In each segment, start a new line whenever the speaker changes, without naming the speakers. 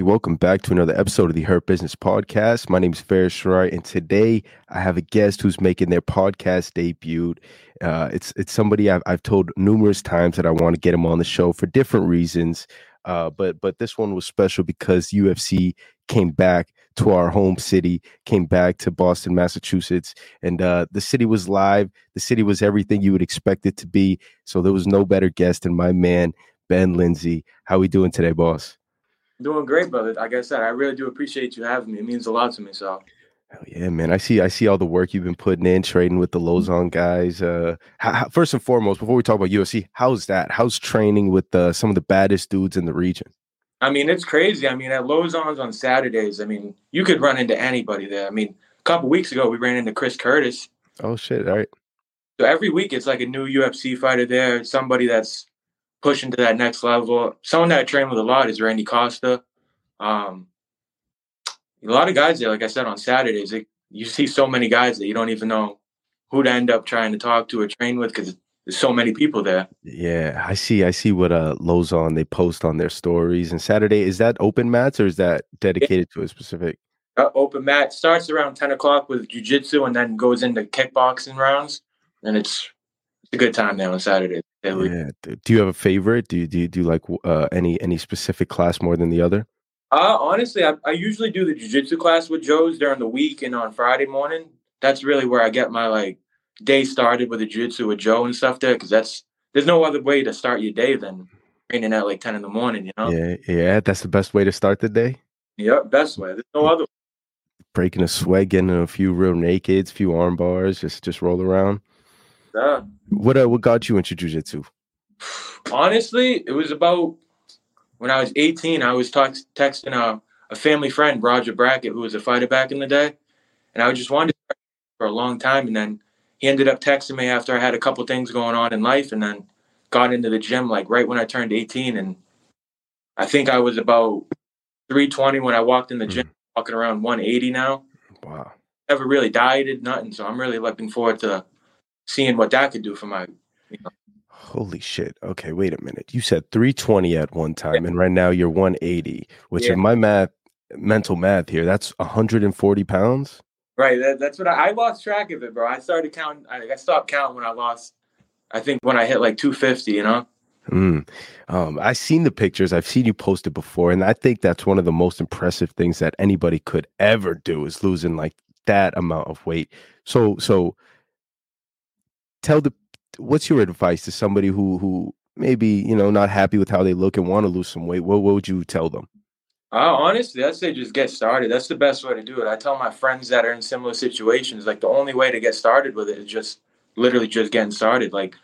Welcome back to another episode of the Hurt Business Podcast. My name is Fares Shirai, and today I have a guest who's making their podcast debut. Uh, it's it's somebody I've, I've told numerous times that I want to get him on the show for different reasons, uh, but but this one was special because UFC came back to our home city, came back to Boston, Massachusetts, and uh, the city was live. The city was everything you would expect it to be. So there was no better guest than my man Ben Lindsay. How are we doing today, boss?
Doing great, brother. Like I said, I really do appreciate you having me. It means a lot to me. So.
Hell yeah, man! I see. I see all the work you've been putting in, trading with the Lauzon guys. Uh, how, how, first and foremost, before we talk about UFC, how's that? How's training with uh, some of the baddest dudes in the region?
I mean, it's crazy. I mean, at Lauzon's on Saturdays, I mean, you could run into anybody there. I mean, a couple weeks ago, we ran into Chris Curtis.
Oh shit! All right.
So every week, it's like a new UFC fighter there. Somebody that's pushing to that next level. Someone that I train with a lot is Randy Costa. Um, a lot of guys there, like I said on Saturdays, it, you see so many guys that you don't even know who to end up trying to talk to or train with because there's so many people there.
Yeah, I see. I see what uh Lauzon they post on their stories. And Saturday is that open mats or is that dedicated yeah. to a specific?
Uh, open mat starts around ten o'clock with jujitsu and then goes into kickboxing rounds, and it's a good time now on Saturday.
Yeah. Do you have a favorite? Do you do you, do you like uh, any any specific class more than the other?
Uh, honestly, I, I usually do the jujitsu class with Joe's during the week and on Friday morning. That's really where I get my like day started with the jiu-jitsu with Joe and stuff there because that's there's no other way to start your day than training at like 10 in the morning, you know?
Yeah, yeah, that's the best way to start the day.
Yep, best way. There's no other
Breaking a sweat, getting a few rear nakeds, a few arm bars, just just roll around.
Yeah.
What uh, what got you into jiu-jitsu?
Honestly, it was about when I was 18, I was texting a, a family friend, Roger Brackett, who was a fighter back in the day. And I just wanted to for a long time. And then he ended up texting me after I had a couple things going on in life and then got into the gym like right when I turned 18. And I think I was about 320 when I walked in the gym, mm. walking around 180 now.
Wow.
Never really dieted, nothing. So I'm really looking forward to seeing what that could do for my you know,
Holy shit. Okay, wait a minute. You said 320 at one time, and right now you're 180, which yeah. in my math, mental math here, that's 140 pounds.
Right. That, that's what I, I, lost track of it, bro. I started counting. I, I, stopped counting when I lost. I think when I hit like 250, you know.
Mm. Um, I've seen the pictures. I've seen you post it before, and I think that's one of the most impressive things that anybody could ever do is losing like that amount of weight. So, so tell the what's your advice to somebody who who maybe you know not happy with how they look and want to lose some weight? What, what would you tell them?
Uh, honestly, I'd say just get started. That's the best way to do it. I tell my friends that are in similar situations, like the only way to get started with it is just literally just getting started. Like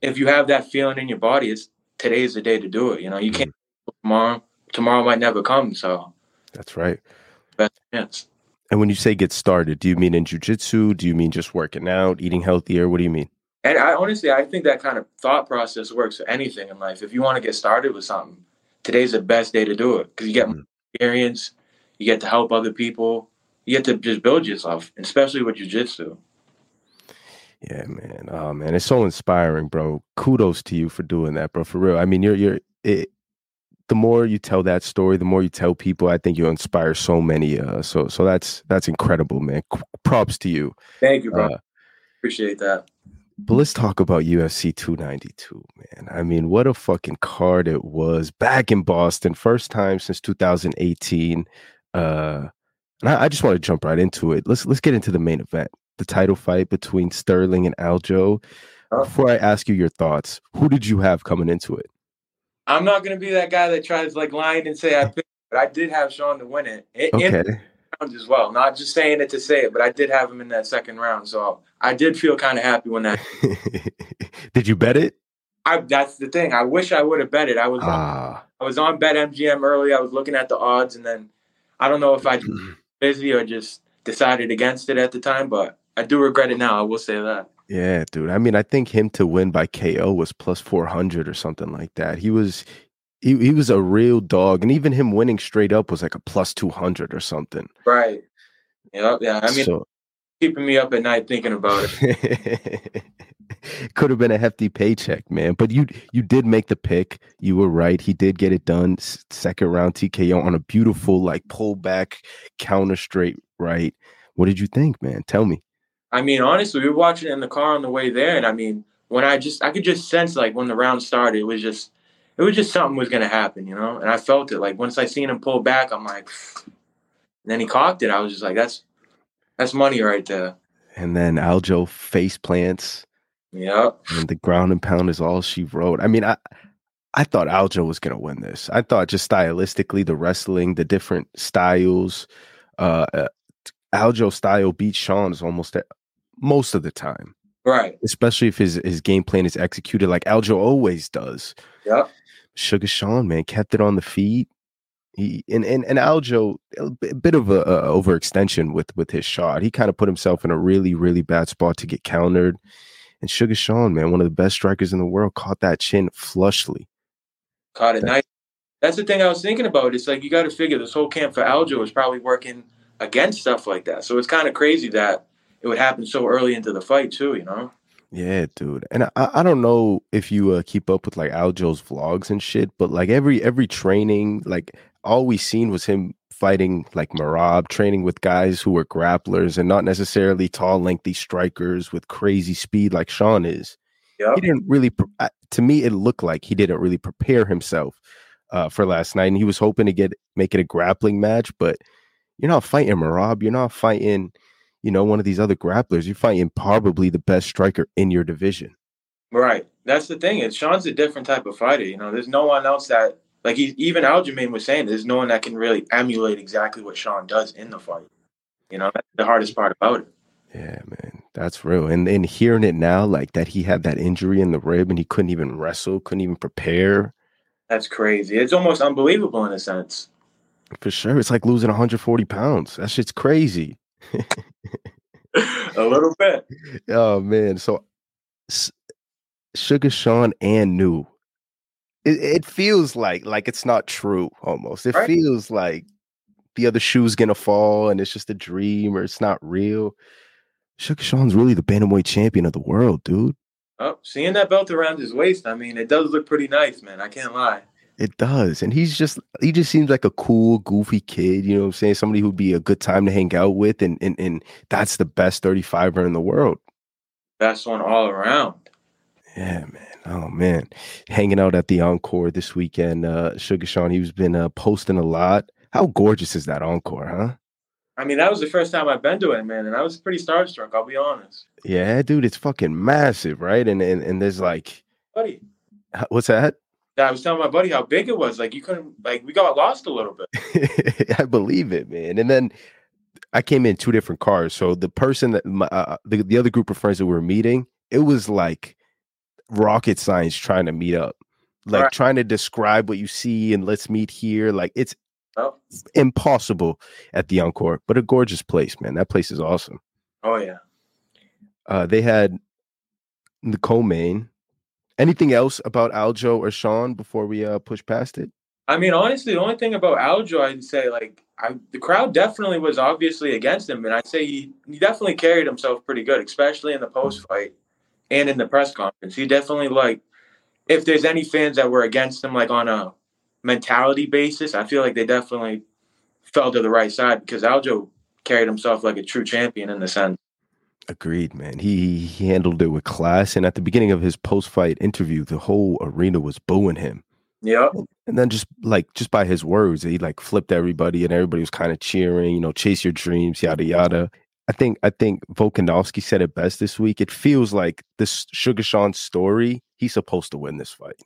if you have that feeling in your body, it's today's the day to do it. You know, you can't mm-hmm. tomorrow. Tomorrow might never come. So
that's right.
Best chance.
And when you say get started, do you mean in jujitsu? Do you mean just working out, eating healthier? What do you mean?
And I honestly, I think that kind of thought process works for anything in life. If you want to get started with something, today's the best day to do it because you get mm-hmm. experience, you get to help other people, you get to just build yourself, especially with jujitsu.
Yeah, man. Oh man, it's so inspiring, bro. Kudos to you for doing that, bro. For real. I mean, you're you're it, the more you tell that story, the more you tell people, I think you inspire so many. Uh, so so that's that's incredible, man. Props to you.
Thank you, bro. Uh, Appreciate that.
But let's talk about UFC 292, man. I mean, what a fucking card it was back in Boston, first time since 2018. Uh, and I, I just want to jump right into it. Let's let's get into the main event, the title fight between Sterling and Aljo. Oh. Before I ask you your thoughts, who did you have coming into it?
I'm not gonna be that guy that tries like lying and say I picked, but I did have Sean to win it. it okay round as well. Not just saying it to say it, but I did have him in that second round. So I did feel kind of happy when that.
did you bet it?
I, that's the thing. I wish I would have bet it. I was ah. on, I was on Bet MGM early. I was looking at the odds, and then I don't know if I busy or just decided against it at the time, but I do regret it now. I will say that.
Yeah, dude. I mean, I think him to win by KO was plus 400 or something like that. He was he, he was a real dog, and even him winning straight up was like a plus two hundred or something.
Right. Yeah, yeah. I mean, so, keeping me up at night thinking about it.
Could have been a hefty paycheck, man. But you you did make the pick. You were right. He did get it done. Second round TKO on a beautiful like pullback counter straight right. What did you think, man? Tell me.
I mean, honestly, we were watching it in the car on the way there, and I mean, when I just I could just sense like when the round started, it was just it was just something was gonna happen, you know. And I felt it. Like once I seen him pull back, I'm like, and then he cocked it. I was just like, that's that's money right there.
And then Aljo face plants.
Yeah.
And the ground and pound is all she wrote. I mean, I I thought Aljo was gonna win this. I thought just stylistically, the wrestling, the different styles, uh, uh Aljo style beats Sean's almost at, most of the time.
Right.
Especially if his his game plan is executed like Aljo always does.
Yeah.
Sugar Sean, man, kept it on the feet. He and and, and Aljo a bit of a, a overextension with with his shot. He kind of put himself in a really really bad spot to get countered. And Sugar Sean, man, one of the best strikers in the world, caught that chin flushly.
Caught it nice. That's the thing I was thinking about. It's like you got to figure this whole camp for Aljo was probably working against stuff like that. So it's kind of crazy that it would happen so early into the fight too. You know.
Yeah, dude. And I, I don't know if you uh, keep up with like Aljo's vlogs and shit, but like every every training, like all we seen was him fighting like Merab, training with guys who were grapplers and not necessarily tall, lengthy strikers with crazy speed like Sean is. Yep. He didn't really, to me, it looked like he didn't really prepare himself uh, for last night, and he was hoping to get make it a grappling match. But you're not fighting Merab, You're not fighting you know, one of these other grapplers. You're fighting probably the best striker in your division.
Right. That's the thing. Is Sean's a different type of fighter. You know, there's no one else that like he, even Aljamain was saying. There's no one that can really emulate exactly what Sean does in the fight. You know, that's the hardest part about it.
Yeah, man, that's real. And and hearing it now, like that, he had that injury in the rib and he couldn't even wrestle, couldn't even prepare.
That's crazy. It's almost unbelievable in a sense.
For sure, it's like losing 140 pounds. That shit's crazy.
a little bit.
Oh man, so Sugar Sean and New. It, it, feels like like it's not true almost. It right. feels like the other shoe's gonna fall and it's just a dream or it's not real. Sugar Sean's really the bantamweight champion of the world, dude.
Oh, seeing that belt around his waist, I mean, it does look pretty nice, man. I can't lie.
It does. And he's just he just seems like a cool, goofy kid, you know what I'm saying? Somebody who'd be a good time to hang out with and and, and that's the best 35er in the world.
Best one all around.
Yeah, man. Oh man. Hanging out at the encore this weekend. Uh Sugar Sean, he's been uh, posting a lot. How gorgeous is that encore, huh?
I mean, that was the first time I've been to it, man, and I was pretty starstruck, I'll be honest.
Yeah, dude, it's fucking massive, right? And and, and there's like
buddy.
What's that?
I was telling my buddy how big it was. Like you couldn't, like we got lost a little
bit. I believe it, man. And then I came in two different cars. So the person that my, uh, uh, the the other group of friends that we were meeting, it was like rocket science trying to meet up, like right. trying to describe what you see and let's meet here. Like it's oh. impossible at the Encore, but a gorgeous place, man. That place is awesome.
Oh yeah.
Uh, they had the co-main Anything else about Aljo or Sean before we uh, push past it?
I mean, honestly, the only thing about Aljo, I'd say, like, I, the crowd definitely was obviously against him, and I'd say he, he definitely carried himself pretty good, especially in the post fight and in the press conference. He definitely like, if there's any fans that were against him, like on a mentality basis, I feel like they definitely fell to the right side because Aljo carried himself like a true champion in the sense.
Agreed, man. He he handled it with class, and at the beginning of his post fight interview, the whole arena was booing him.
Yeah.
And then just like just by his words, he like flipped everybody, and everybody was kind of cheering. You know, chase your dreams, yada yada. I think I think Volkanovski said it best this week. It feels like this Sugar Sean story. He's supposed to win this fight.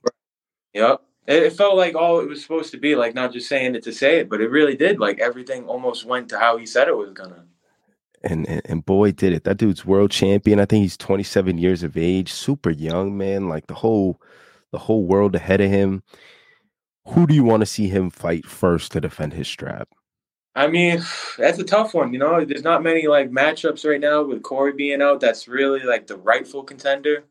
Yep. It felt like all it was supposed to be, like not just saying it to say it, but it really did. Like everything almost went to how he said it was gonna
and, and, and boy did it. That dude's world champion. I think he's 27 years of age, super young, man. Like the whole the whole world ahead of him. Who do you want to see him fight first to defend his strap?
I mean, that's a tough one. You know, there's not many like matchups right now with Corey being out. That's really like the rightful contender.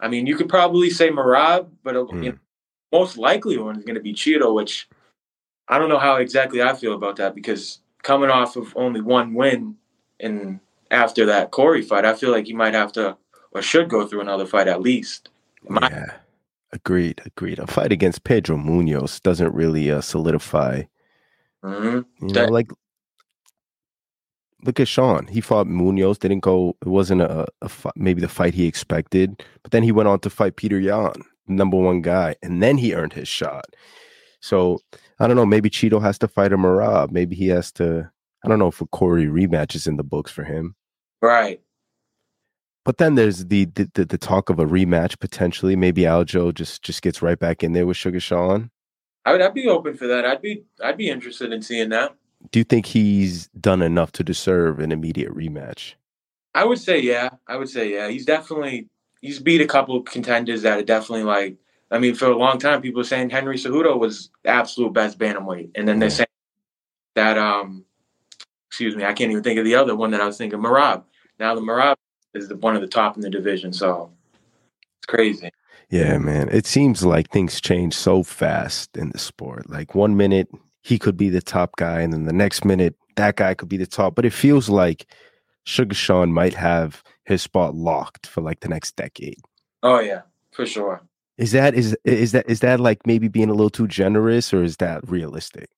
I mean, you could probably say Merab, but mm. you know, hmm. most likely one is going to be Chito, which I don't know how exactly I feel about that because coming off of only one win in after that Corey fight. I feel like he might have to or should go through another fight at least. My-
yeah, agreed, agreed. A fight against Pedro Munhoz doesn't really uh, solidify.
Mhm.
You know, like look at Sean. He fought Munhoz, didn't go. It wasn't a, a maybe the fight he expected, but then he went on to fight Petr Yan, number one guy, and then he earned his shot. So I don't know. Maybe Chito has to fight a Merab. Maybe he has to. I don't know if a Corey rematch is in the books for him.
Right.
But then there's the the, the, the talk of a rematch potentially. Maybe Aljo just just gets right back in there with Sugar Sean.
I would I'd be open for that. I'd be I'd be interested in seeing that.
Do you think he's done enough to deserve an immediate rematch?
I would say yeah. I would say yeah. He's definitely he's beat a couple contenders that are definitely like I mean, for a long time people were saying Henry Cejudo was the absolute best bantamweight. And then they're saying that um excuse me, I can't even think of the other one that I was thinking, Merab. Now the Merab is the, one of the top in the division, so it's crazy.
Yeah, man. It seems like things change so fast in the sport. Like one minute he could be the top guy, and then the next minute that guy could be the top. But it feels like Sugar Sean might have his spot locked for like the next decade.
Oh yeah, for sure.
Is that is is that is that like maybe being a little too generous, or is that realistic?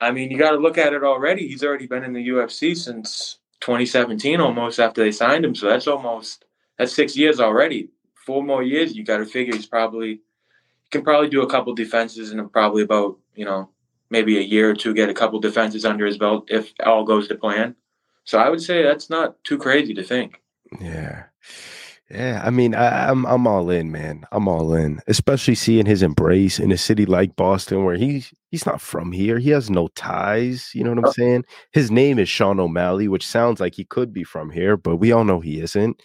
I mean, you got to look at it already. He's already been in the UFC since 2017, almost after they signed him. So that's almost that's six years already. Four more years, you got to figure he's probably he can probably do a couple defenses and probably about you know maybe a year or two get a couple defenses under his belt if all goes to plan. So I would say that's not too crazy to think.
Yeah. Yeah, I mean, I, I'm I'm all in, man. I'm all in, especially seeing his embrace in a city like Boston, where he's he's not from here. He has no ties. You know what I'm
Oh.
saying? His name is Sean O'Malley, which sounds like he could be from here, but we all know he isn't.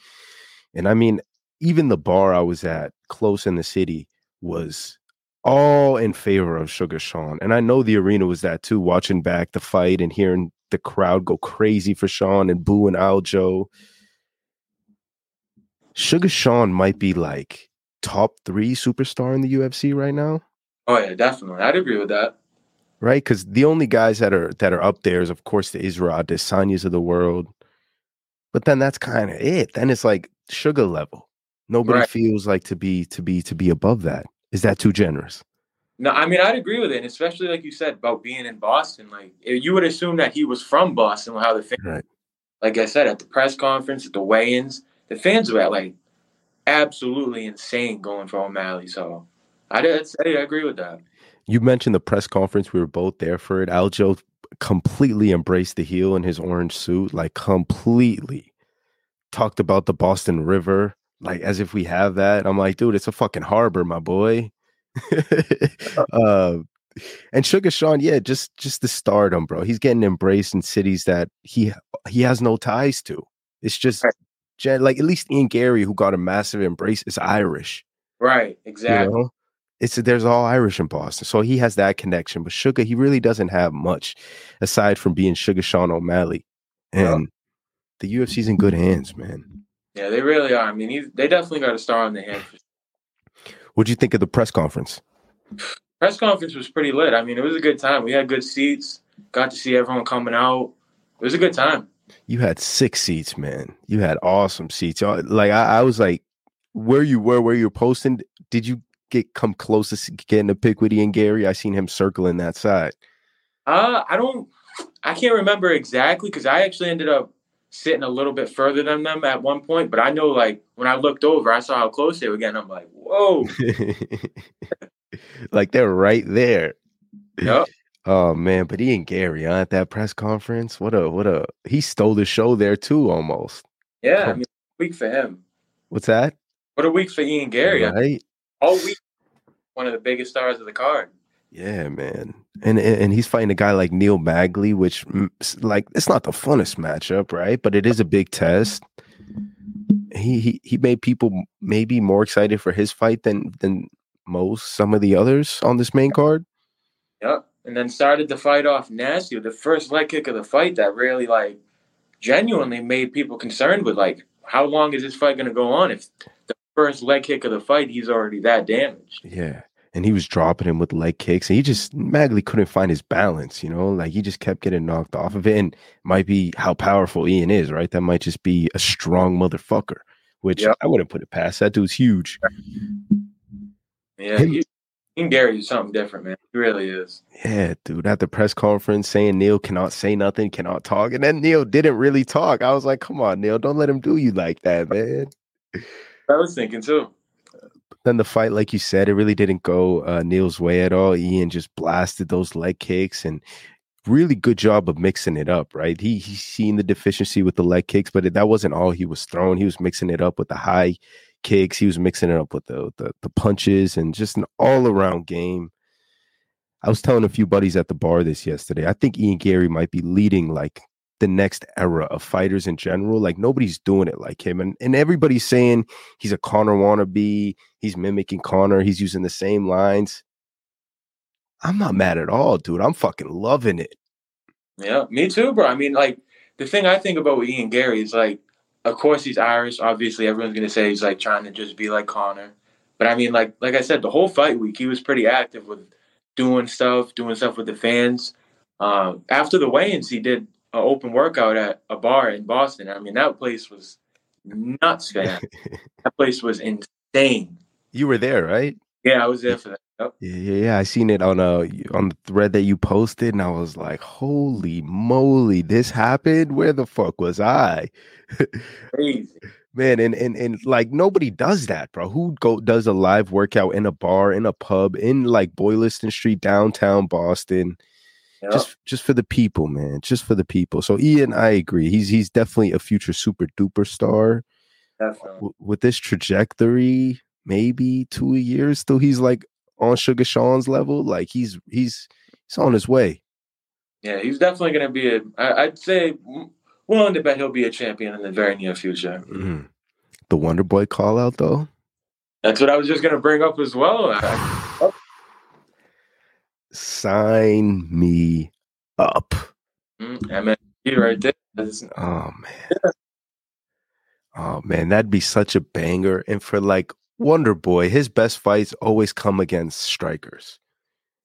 And I mean, even the bar I was at, close in the city, was all in favor of Sugar Sean, and I know the arena was that too. Watching back the fight and hearing the crowd go crazy for Sean and booing Aljo. Sugar Sean might be like top three superstar in the UFC right now,
Oh yeah, definitely. I'd agree with that.
right? Because the only guys that are that are up there is, of course, the Israel Adesanyas of the world. But then that's kind of it. Then it's like sugar level. Nobody
Right.
feels like to be to be to be above that. Is that too generous?
No, I mean I'd agree with it, and especially like you said about being in Boston. Like eh, you would assume that he was from Boston, how the fans
Right.
like I said, at the press conference, at the weigh-ins, the fans were at like absolutely insane going for O'Malley. So I did I agree with that.
You mentioned the press conference. We were both there for it. Aljo completely embraced the heel in his orange suit, like completely talked about the Boston River, like as if we have that. I'm like, dude, it's a fucking harbor, my boy. uh, and Sugar Sean, yeah, just just the stardom, bro. He's getting embraced in cities that he he has no ties to. It's just
Right.
gen- like at least Ian Garry, who got a massive embrace, is Irish.
Right, exactly.
You know? It's there's all Irish in Boston, so he has that connection. But Sugar, he really doesn't have much aside from being Sugar Sean O'Malley,
Yeah.
and the UFC's in good hands, man.
Yeah, they really are. I mean, he's, they definitely got a star on the hand.
What'd you think of the press conference?
Press conference was pretty lit. I mean, it was a good time. We had good seats. Got to see everyone coming out. It was a good time.
You had six seats, man. You had awesome seats. Like I, I was like, where you were, where you're posting. Did you get come closest to getting a pic with Ian Garry? I seen him circling that side.
Uh, I don't, I can't remember exactly because I actually ended up sitting a little bit further than them at one point. But I know, like, when I looked over, I saw how close they were getting. I'm like, whoa.
like they're right there.
Yep.
Oh man, but Ian Garry huh, at that press conference, what a what a he stole the show there too almost.
Yeah, I mean, week for him.
What's that?
What a week for Ian Garry.
Right?
All week, one of the biggest stars of the card.
Yeah, man. And, and he's fighting a guy like Neil Magny, which mm, like it's not the funnest matchup, right? But it is a big test. He he he made people maybe more excited for his fight than than most some of the others on this main card.
Yep. And then started to fight off nasty the first leg kick of the fight that really, like, genuinely made people concerned with, like, how long is this fight going to go on? If the first leg kick of the fight, he's already that damaged.
Yeah. and he was dropping him with leg kicks, and he just Magny couldn't find his balance. You know, like he just kept getting knocked off of it. And might be how powerful Ian is, right? That might just be a strong motherfucker, which
Yep.
I wouldn't put it past. That dude's huge.
Yeah,
Him-
he, Ian Garry is something different, man. He really is.
Yeah, dude. At the press conference, saying Neil cannot say nothing, cannot talk, and then Neil didn't really talk. I was like, come on, Neil, don't let him do you like that, man.
I was thinking too.
then the fight, like you said, it really didn't go uh, Neil's way at all. Ian just blasted those leg kicks and really good job of mixing it up, right? He he's seen the deficiency with the leg kicks, but it, that wasn't all he was throwing. He was mixing it up with the high kicks. He was mixing it up with the the, the punches and just an all around game. I was telling a few buddies at the bar this yesterday. I think Ian Garry might be leading like the next era of fighters in general. Like nobody's doing it like him. And and everybody's saying he's a Conor wannabe. He's mimicking Conor. He's using the same lines. I'm not mad at all, dude. I'm fucking loving it.
Yeah, me too, bro. I mean, like the thing I think about with Ian Garry is like, of course he's Irish. Obviously, everyone's gonna say he's like trying to just be like Conor. But I mean, like like I said, the whole fight week he was pretty active with doing stuff, doing stuff with the fans. Um, after the weigh-ins, he did an open workout at a bar in Boston. I mean, that place was nuts, man. that place was insane.
You were there, right?
Yeah, I was there for that. Yep.
Yeah, yeah, yeah. I seen it on a on the thread that you posted, and I was like, "Holy moly, this happened! Where the fuck was I?"
Crazy.
Man, and and and like nobody does that, bro. Who go does a live workout in a bar, in a pub, in like Boylston Street, downtown Boston,
Yep.
just just for the people, man, just for the people. So Ian, I agree. He's he's definitely a future super duper star
Definitely.
w- with this trajectory. Maybe two years till he's like on Sugar Sean's level. Like he's he's he's on his way.
Yeah, he's definitely going to be a. I, I'd say mm, willing to bet he'll be a champion in the very near future.
Mhm. The Wonder Boy call out though.
That's what I was just going to bring up as well. I,
Sign me up.
mm, MSG right there.
Oh man. Oh man, that'd be such a banger. And for like Wonder Boy, his best fights always come against strikers.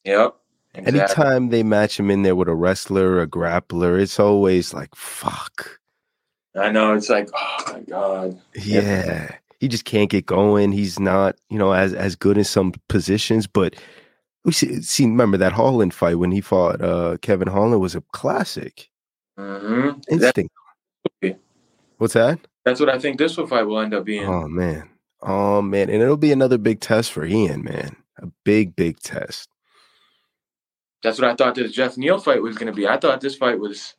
Yep. Exactly.
Anytime they match him in there with a wrestler, a grappler, it's always like fuck.
I know it's like, oh my god.
Yeah. He just can't get going. He's not, you know, as as good in some positions, but we see, remember that Holland fight when he fought uh Kevin Holland was a classic.
Mm-hmm.
Instinct.
be.
What's that?
that's what I think this fight will end up being.
Oh man. Oh man. And it'll be another big test for Ian, man. A big, big test.
That's what I thought this Geoff Neal fight was going to be. I thought this fight was.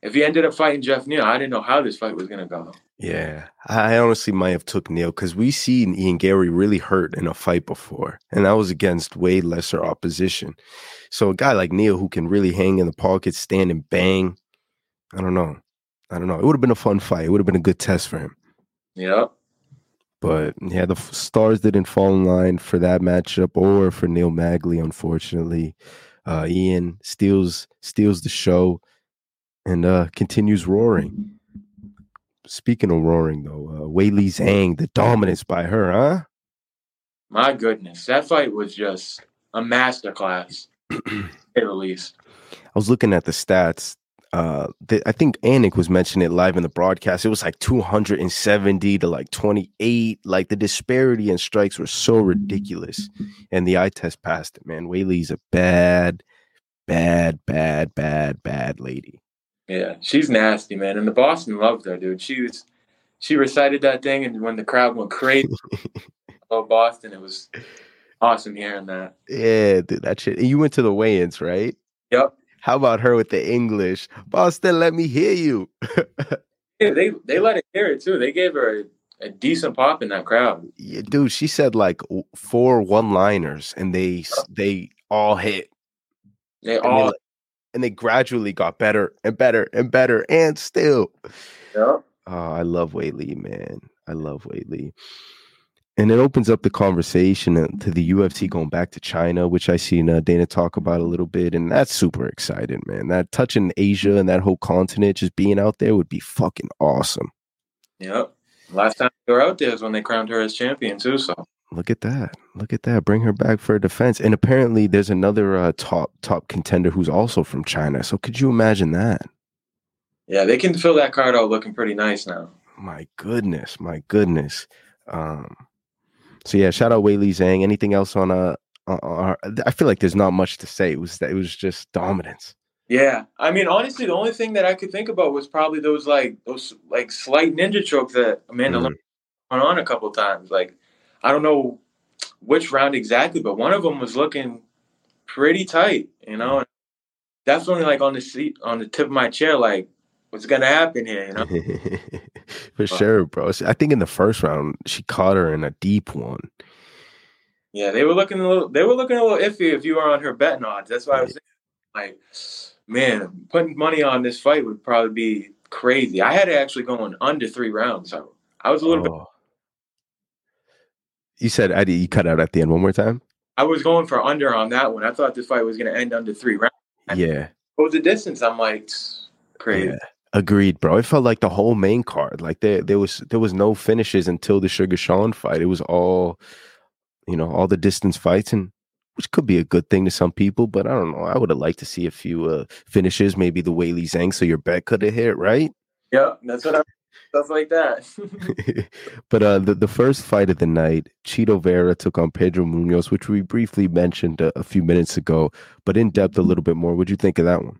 If he ended up fighting Geoff Neal, I didn't know how this fight was going to go.
Yeah. I honestly might have took Neal because we seen Ian Garry really hurt in a fight before. And that was against way lesser opposition. So a guy like Neal who can really hang in the pocket, stand and bang. I don't know. I don't know. It would have been a fun fight. It would have been a good test for him.
Yeah,
But yeah, the f- stars didn't fall in line for that matchup or for Neil Magny, unfortunately. Uh, Ian steals steals the show and uh, continues roaring. Speaking of roaring, though, uh, Weili Zhang, the dominance by her, huh?
My goodness, that fight was just a masterclass, at the least.
I was looking at the stats. Uh, th- I think Anik was mentioning it live in the broadcast. It was like 270 to like 28. Like the disparity in strikes were so ridiculous. And the eye test passed it, man. Weili's a bad, bad, bad, bad, bad lady.
Yeah, she's nasty, man. And the Boston loved her, dude. She was, she recited that thing, and when the crowd went crazy oh Boston, it was awesome hearing that.
Yeah, dude, that shit. And you went to the weigh-ins, right?
Yep.
How about her with the English? Boston, let me hear you.
Yeah, they they let her hear it too. They gave her a, a decent pop in that crowd.
Yeah, dude, she said like four one-liners, and they they all hit.
They
and they,
all.
like- and they gradually got better and better and better and still
Yep.
oh i love Weili, man i love Weili. and it opens up the conversation uh, to the ufc going back to china which i seen uh, dana talk about a little bit and that's super exciting man that touching asia and that whole continent just being out there would be fucking awesome
Yep. Last time they were out there is when they crowned her as champion too. So
look at that Look at that. Bring her back for a defense. And apparently there's another uh, top top contender who's also from China. So could you imagine that?
Yeah, they can fill that card out looking pretty nice now.
My goodness, my goodness. Um so yeah, shout out Weili Zhang. Anything else on uh, uh, I feel like there's not much to say. It was that it was just dominance.
Yeah, I mean, honestly, the only thing that I could think about was probably those like those like slight ninja chokes that Amanda mm. went on a couple times. Like, I don't know which round exactly, but one of them was looking pretty tight. You know, definitely like on the seat on the tip of my chair, like what's gonna happen here? You know,
for sure, bro. I think in the first round she caught her in a deep one.
Yeah, they were looking a little. They were looking a little iffy if you were on her betting odds. That's why I was like, man, putting money on this fight would probably be crazy. I had actually going under three rounds, so I was a little oh. bit.
You said I you cut out at the end one more time.
I was going for under on that one. I thought this fight was going to end under three rounds.
Yeah.
What was the distance? I'm like, crazy. Yeah.
Agreed, bro. It felt like the whole main card. Like there, there was there was no finishes until the Sugar Sean fight. It was all, you know, all the distance fights, and which could be a good thing to some people. But I don't know. I would have liked to see a few uh, finishes, maybe the Weili Zhang, so your bet could have hit right.
Yeah, that's what I stuff like that.
but uh, the the first fight of the night, Chito Vera took on Pedro Munhoz, which we briefly mentioned a, a few minutes ago, but in depth a little bit more. What'd you think of that one?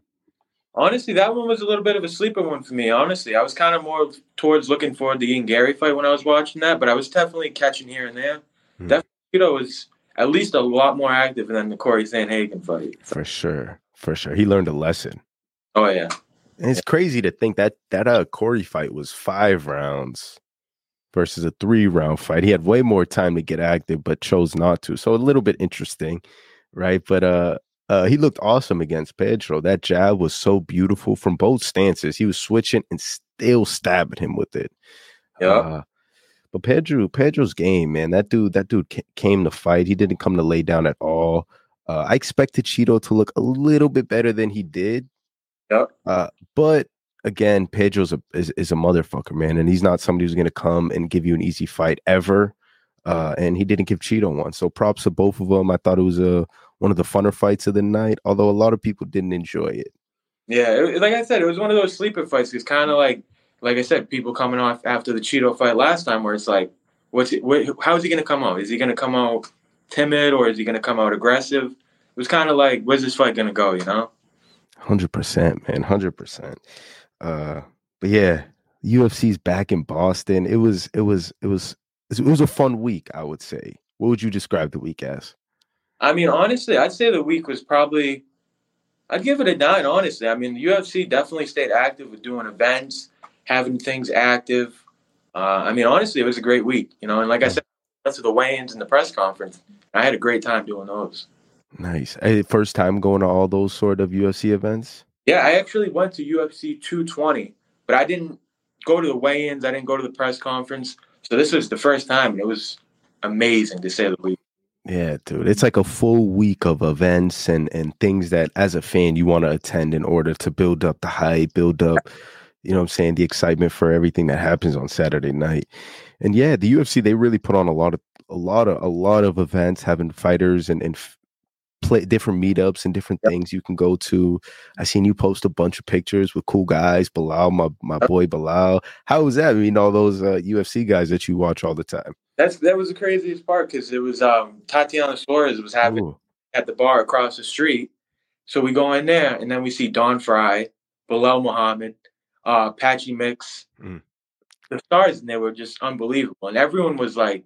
Honestly, that one was a little bit of a sleeper one for me. Honestly, I was kind of more towards looking for the Ian Garry fight when I was watching that, but I was definitely catching here and there. Definitely, you know, was at least a lot more active than the Corey Sandhagen fight.
For sure, for sure, he learned a lesson.
Oh yeah,
and it's crazy to think that that uh, Corey fight was five rounds versus a three round fight. He had way more time to get active, but chose not to. So a little bit interesting, right? But uh, uh, he looked awesome against Pedro. That jab was so beautiful from both stances. He was switching and still stabbing him with it.
Yeah. Uh,
but Pedro, Pedro's game, man. That dude, that dude came to fight. He didn't come to lay down at all. Uh, I expected Chito to look a little bit better than he did.
Yeah.
Uh, but again, Pedro's a is, is a motherfucker, man, and he's not somebody who's gonna come and give you an easy fight ever. Uh, and he didn't give Chito one. So props to both of them. I thought it was a one of the funner fights of the night, although a lot of people didn't enjoy it.
Yeah, it, like I said, it was one of those sleeper fights. It's kind of like, like I said, people coming off after the Chito fight last time, where it's like, what's it, what, how's he going to come out? Is he going to come out timid or is he going to come out aggressive? It was kind of like, where's this fight going to go? You know?
Hundred percent, man. Hundred percent. Uh, but yeah, UFC's back in Boston. It was, it was, it was, it was a fun week. I would say. What would you describe the week as?
I mean, honestly, I'd say the week was probably, I'd give it a nine, honestly. I mean, the UFC definitely stayed active with doing events, having things active. Uh, I mean, honestly, it was a great week, you know. And like I said, to the weigh-ins and the press conference, I had a great time doing those.
Nice. Hey, first time going to all those sort of UFC events?
Yeah, I actually went to UFC 220, but I didn't go to the weigh-ins. I didn't go to the press conference. So this was the first time. and It was amazing to say the least.
Yeah, dude. It's like a full week of events and and things that as a fan you want to attend in order to build up the hype, build up, you know what I'm saying, the excitement for everything that happens on Saturday night. And yeah, the UFC they really put on a lot of a lot of a lot of events having fighters and and play different meetups and different yep. things you can go to. I seen you post a bunch of pictures with cool guys, Belal, my my boy Belal. How was that? I mean, all those uh, UFC guys that you watch all the time.
That's that was the craziest part because it was um, Tatiana Suarez was having Ooh. at the bar across the street. So we go in there and then we see Don Frye, Belal Muhammad, uh, Patchy Mix. Mm. The stars and they were just unbelievable, and everyone was like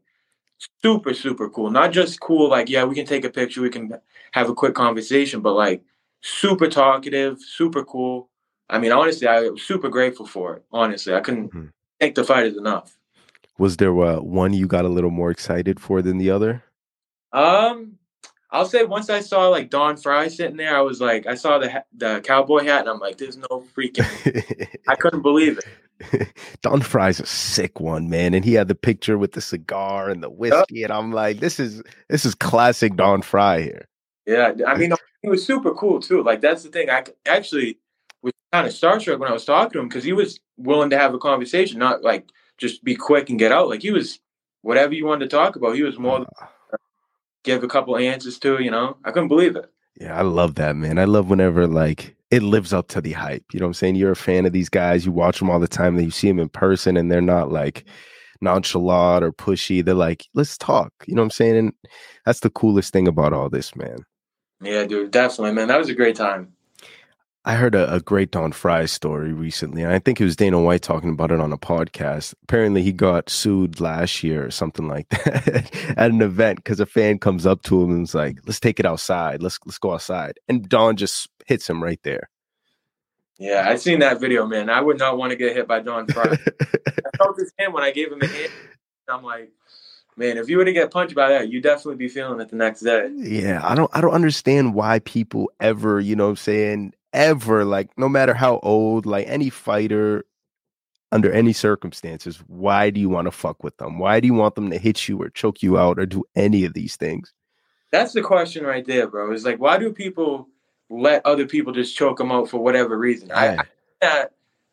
super super cool. Not just cool like yeah we can take a picture, we can have a quick conversation, but like super talkative, super cool. I mean, honestly, I was super grateful for it. Honestly, I couldn't mm-hmm. thank the fighters enough.
Was there uh, one you got a little more excited for than the other?
Um, I'll say once I saw like Don Frye sitting there, I was like, I saw the the cowboy hat, and I'm like, there's no freaking. I couldn't believe it.
Don Frye's a sick one, man, and he had the picture with the cigar and the whiskey, yep. and I'm like, this is this is classic Don Frye here.
Yeah, I mean, he was super cool too. Like that's the thing. I actually was kind of starstruck when I was talking to him because he was willing to have a conversation, not like just be quick and get out. Like he was whatever you wanted to talk about. He was more. Uh, give a couple answers to. You know, I couldn't believe it.
Yeah, I love that, man. I love whenever like it lives up to the hype. You know what I'm saying? You're a fan of these guys. You watch them all the time. Then you see them in person, and they're not like nonchalant or pushy. They're like, let's talk. You know what I'm saying? And that's the coolest thing about all this, man.
Yeah, dude, definitely, man. That was a great time.
I heard a, a, great Don Frye story recently, and I think it was Dana White talking about it on a podcast. Apparently, he got sued last year or something like that at an event because a fan comes up to him and is like, "Let's take it outside. Let's let's go outside," and Don just hits him right there.
Yeah, I've seen that video, man. I would not want to get hit by Don Frye. I felt his hand when I gave him a hand. I'm like, man, if you were to get punched by that, you definitely be feeling it the next day.
Yeah, I don't I don't understand why people ever, you know what I'm saying, ever like no matter how old, like any fighter under any circumstances, why do you want to fuck with them? Why do you want them to hit you or choke you out or do any of these things?
That's the question right there, bro. Is like why do people let other people just choke them out for whatever reason? Yeah. I, I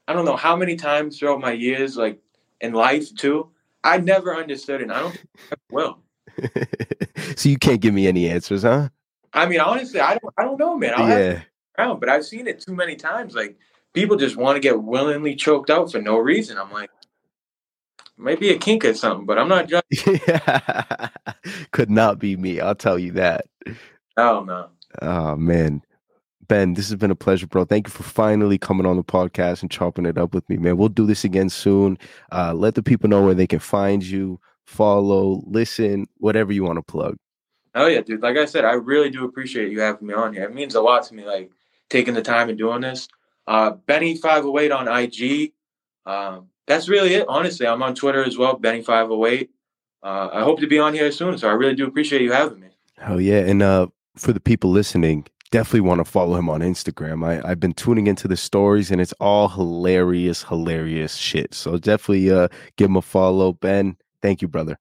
I don't know how many times throughout my years, like in life too, I never understood it. I don't I will.
so you can't give me any answers, huh?
I mean, honestly, I don't. I don't know, man. I'll yeah. Around, but I've seen it too many times. Like people just want to get willingly choked out for no reason. I'm like, maybe a kink or something, but I'm not judging.
yeah. Could not be me. I'll tell you that.
Oh no.
Oh man. Ben, this has been a pleasure, bro. Thank you for finally coming on the podcast and chopping it up with me, man. We'll do this again soon. Uh, let the people know where they can find you, follow, listen, whatever you want to plug.
Oh yeah, dude. Like I said, I really do appreciate you having me on here. It means a lot to me, like taking the time and doing this. Uh, Benny five oh eight on IG. Um, that's really it. Honestly, I'm on Twitter as well, Benny five oh eight. Uh, I hope to be on here soon, so I really do appreciate you having me.
Hell yeah! And uh, for the people listening, definitely want to follow him on Instagram. I, I've been tuning into the stories and it's all hilarious, hilarious shit. So definitely uh give him a follow. Ben, thank you, brother.